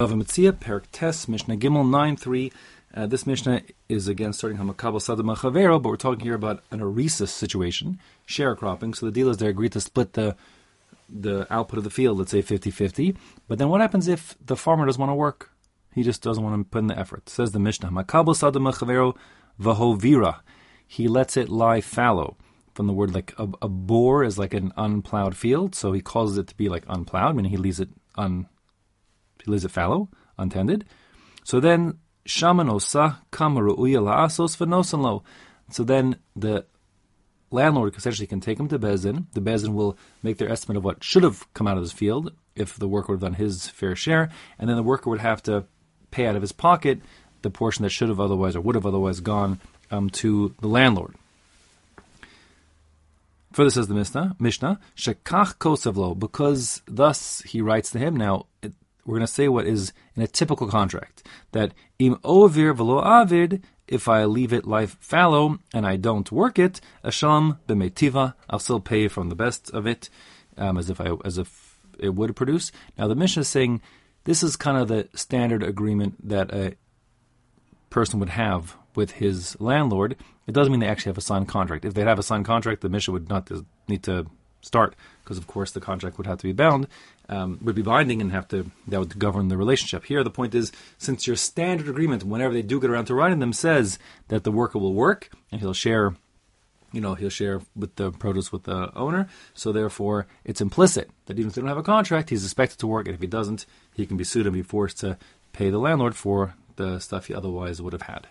Bava Metzia, Perik Tes, Mishnah Gimel 9 3. Uh, this Mishnah is again starting Hamakabal Sadama Chavero, but we're talking here about an Arisis situation, sharecropping. So the dealers there agreed to split the the output of the field, let's say 50 50. But then what happens if the farmer doesn't want to work? He just doesn't want to put in the effort. Says the Mishnah, Makabal Sadama Chavero Vahovira. He lets it lie fallow. From the word like a, a bore is like an unplowed field, so he causes it to be like unplowed, meaning he leaves it un he leaves it fallow, untended. So then shamanosa kamaruuya la'asos v'nosanlo. So then the landlord essentially can take him to Beis Din. The Beis Din will make their estimate of what should have come out of this field if the worker would have done his fair share, and then the worker would have to pay out of his pocket the portion that should have otherwise or would have otherwise gone um, to the landlord. Further says the Mishnah, Mishnah, Shekach Kosevlo, because thus he writes to him. Now, it, we're going to say what is in a typical contract that im ovir velo avid, if I leave it life fallow and I don't work it, asham b'metiva, I'll still pay from the best of it, um, as if I as if it would produce. Now the Mishnah is saying this is kind of the standard agreement that a person would have with his landlord. It doesn't mean they actually have a signed contract. If they'd have a signed contract, the Mishnah would not need to start because of course the contract would have to be bound, um, would be binding and have to that would govern the relationship. Here the point is since your standard agreement, whenever they do get around to writing them, says that the worker will work and he'll share you know, he'll share with the produce with the owner. So therefore, it's implicit that even if they don't have a contract, he's expected to work, and if he doesn't, he can be sued and be forced to pay the landlord for the stuff he otherwise would have had.